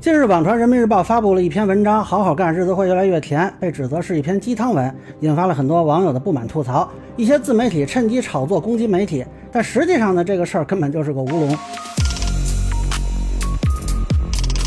近日，网传人民日报发布了一篇文章，好好干，日子会越来越甜，被指责是一篇鸡汤文，引发了很多网友的不满吐槽。一些自媒体趁机炒作攻击媒体，但实际上呢，这个事儿根本就是个乌龙。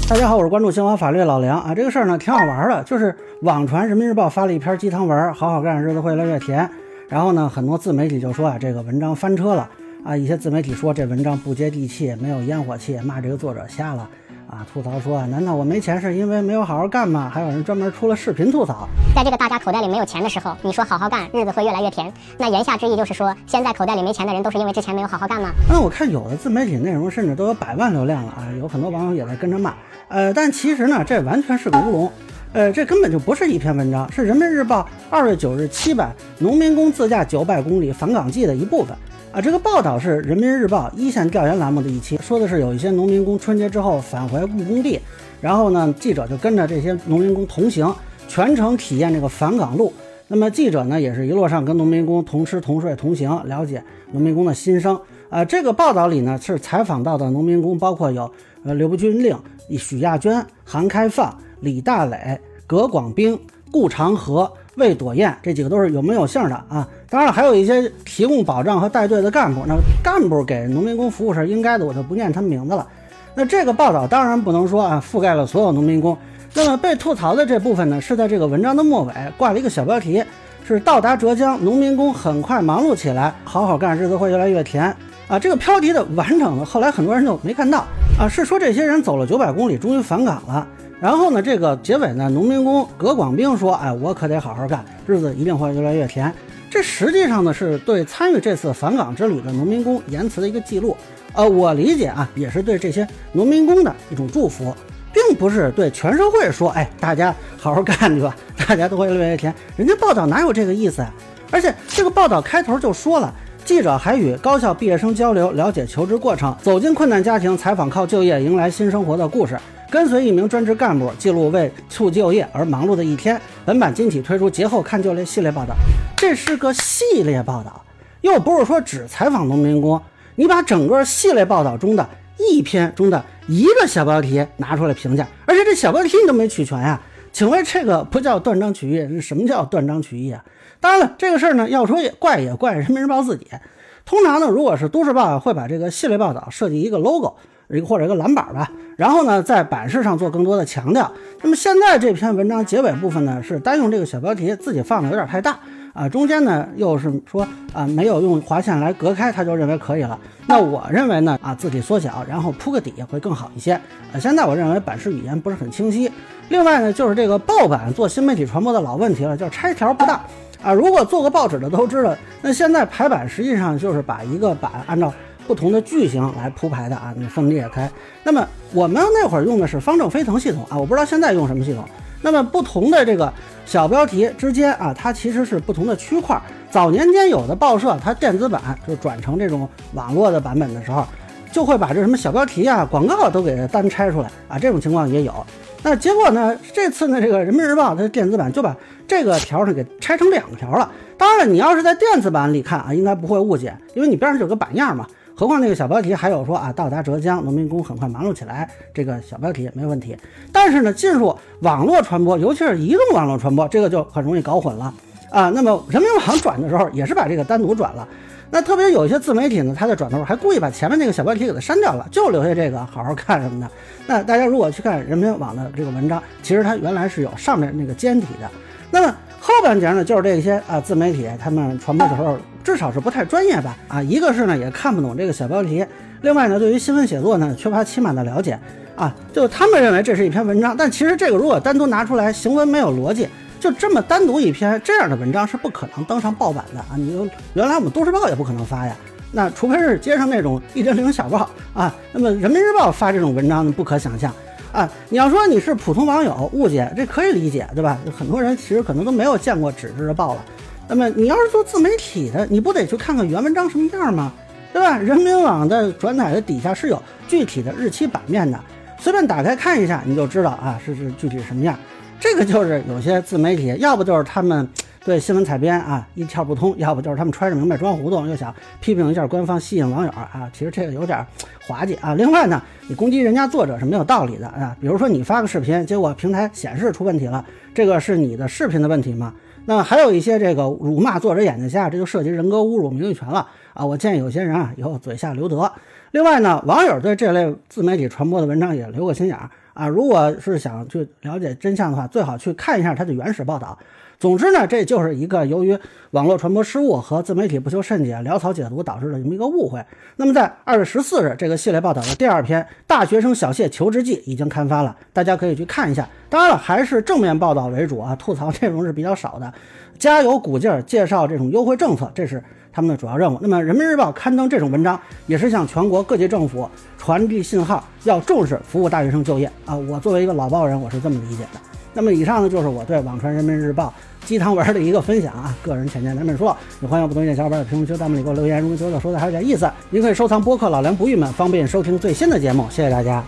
大家好，我是关注新华法律的老梁啊，这个事儿呢挺好玩的，就是网传人民日报发了一篇鸡汤文，好好干，日子会越来越甜。然后呢，很多自媒体就说啊，这个文章翻车了啊，一些自媒体说这文章不接地气，没有烟火气，骂这个作者瞎了。啊，吐槽说，难道我没钱是因为没有好好干吗？还有人专门出了视频吐槽。在这个大家口袋里没有钱的时候，你说好好干，日子会越来越甜。那言下之意就是说，现在口袋里没钱的人都是因为之前没有好好干吗？那我看有的自媒体内容甚至都有百万流量了啊，有很多网友也在跟着骂。呃，但其实呢，这完全是个乌龙。呃，这根本就不是一篇文章，是人民日报二月九日七版《农民工自驾九百公里返岗记》的一部分。啊，这个报道是人民日报一线调研栏目的一期，说的是有一些农民工春节之后返回务工地，然后呢，记者就跟着这些农民工同行，全程体验这个返岗路。那么记者呢，也是一路上跟农民工同吃同睡同行，了解农民工的心声。啊，这个报道里呢，是采访到的农民工，包括有呃刘军令、许亚娟、韩开放、李大磊、葛广兵、顾长河。魏朵燕这几个都是有名有姓的啊，当然了，还有一些提供保障和带队的干部。那干部给农民工服务是应该的，我就不念他们名字了。那这个报道当然不能说啊覆盖了所有农民工。那么被吐槽的这部分呢，是在这个文章的末尾挂了一个小标题，是到达浙江，农民工很快忙碌起来，好好干，日子会越来越甜啊。这个标题的完整的，后来很多人就没看到啊，是说这些人走了九百公里，终于返岗了。然后呢，这个结尾呢，农民工葛广兵说：“哎，我可得好好干，日子一定会越来越甜。”这实际上呢，是对参与这次返岗之旅的农民工言辞的一个记录。呃，我理解啊，也是对这些农民工的一种祝福，并不是对全社会说：“哎，大家好好干，对吧？大家都会越来越甜。”人家报道哪有这个意思啊？而且这个报道开头就说了，记者还与高校毕业生交流，了解求职过程，走进困难家庭，采访靠就业迎来新生活的故事。跟随一名专职干部记录为促就业而忙碌的一天。本版今起推出节后看就业系列报道，这是个系列报道，又不是说只采访农民工。你把整个系列报道中的一篇中的一个小标题拿出来评价，而且这小标题你都没取全呀？请问这个不叫断章取义？什么叫断章取义啊？当然了，这个事儿呢，要说也怪也怪人民日报自己。通常呢，如果是都市报会把这个系列报道设计一个 logo。一个或者一个蓝板吧，然后呢，在版式上做更多的强调。那么现在这篇文章结尾部分呢，是单用这个小标题，自己放的有点太大啊，中间呢又是说啊没有用划线来隔开，他就认为可以了。那我认为呢啊，字体缩小，然后铺个底会更好一些。呃，现在我认为版式语言不是很清晰。另外呢，就是这个报版做新媒体传播的老问题了，叫拆条不当啊。如果做过报纸的都知道，那现在排版实际上就是把一个版按照。不同的句型来铺排的啊，你分裂开。那么我们那会儿用的是方正飞腾系统啊，我不知道现在用什么系统。那么不同的这个小标题之间啊，它其实是不同的区块。早年间有的报社它电子版就转成这种网络的版本的时候，就会把这什么小标题啊、广告都给它单拆出来啊，这种情况也有。那结果呢，这次呢，这个人民日报它的电子版就把这个条呢给拆成两条了。当然了，你要是在电子版里看啊，应该不会误解，因为你边上有个版样嘛。何况那个小标题还有说啊，到达浙江，农民工很快忙碌起来，这个小标题没问题。但是呢，进入网络传播，尤其是移动网络传播，这个就很容易搞混了啊。那么人民网转的时候，也是把这个单独转了。那特别有一些自媒体呢，他在转的时候还故意把前面那个小标题给它删掉了，就留下这个好好看什么的。那大家如果去看人民网的这个文章，其实它原来是有上面那个尖体的。那么后半截呢，就是这些啊自媒体他们传播的时候。至少是不太专业吧？啊，一个是呢也看不懂这个小标题，另外呢对于新闻写作呢缺乏起码的了解啊，就他们认为这是一篇文章，但其实这个如果单独拿出来，行文没有逻辑，就这么单独一篇这样的文章是不可能登上报版的啊！你就原来我们都市报也不可能发呀，那除非是街上那种一零零小报啊，那么人民日报发这种文章呢不可想象啊！你要说你是普通网友误解，这可以理解对吧？很多人其实可能都没有见过纸质的报了。那么你要是做自媒体的，你不得去看看原文章什么样吗？对吧？人民网的转载的底下是有具体的日期版面的，随便打开看一下，你就知道啊，是是具体什么样。这个就是有些自媒体，要不就是他们对新闻采编啊一窍不通，要不就是他们揣着明白装糊涂，又想批评一下官方吸引网友啊，其实这个有点滑稽啊。另外呢，你攻击人家作者是没有道理的啊，比如说你发个视频，结果平台显示出问题了，这个是你的视频的问题吗？那还有一些这个辱骂作者眼睛瞎，这就涉及人格侮辱、名誉权了啊！我建议有些人啊以后嘴下留德。另外呢，网友对这类自媒体传播的文章也留个心眼儿啊，如果是想去了解真相的话，最好去看一下它的原始报道。总之呢，这就是一个由于网络传播失误和自媒体不求甚解、潦草解读导致的这么一个误会。那么在二月十四日，这个系列报道的第二篇《大学生小谢求职记》已经刊发了，大家可以去看一下。当然了，还是正面报道为主啊，吐槽内容是比较少的。加油鼓劲儿介绍这种优惠政策，这是他们的主要任务。那么，《人民日报》刊登这种文章，也是向全国各级政府传递信号，要重视服务大学生就业啊。我作为一个老报人，我是这么理解的。那么，以上呢就是我对网传《人民日报》。鸡汤文的一个分享啊，个人浅见难免说。也欢迎不同意见小伙伴在评论区、弹幕里给我留言。如果觉得说的还有点意思，您可以收藏播客《老梁不郁闷》，方便收听最新的节目。谢谢大家。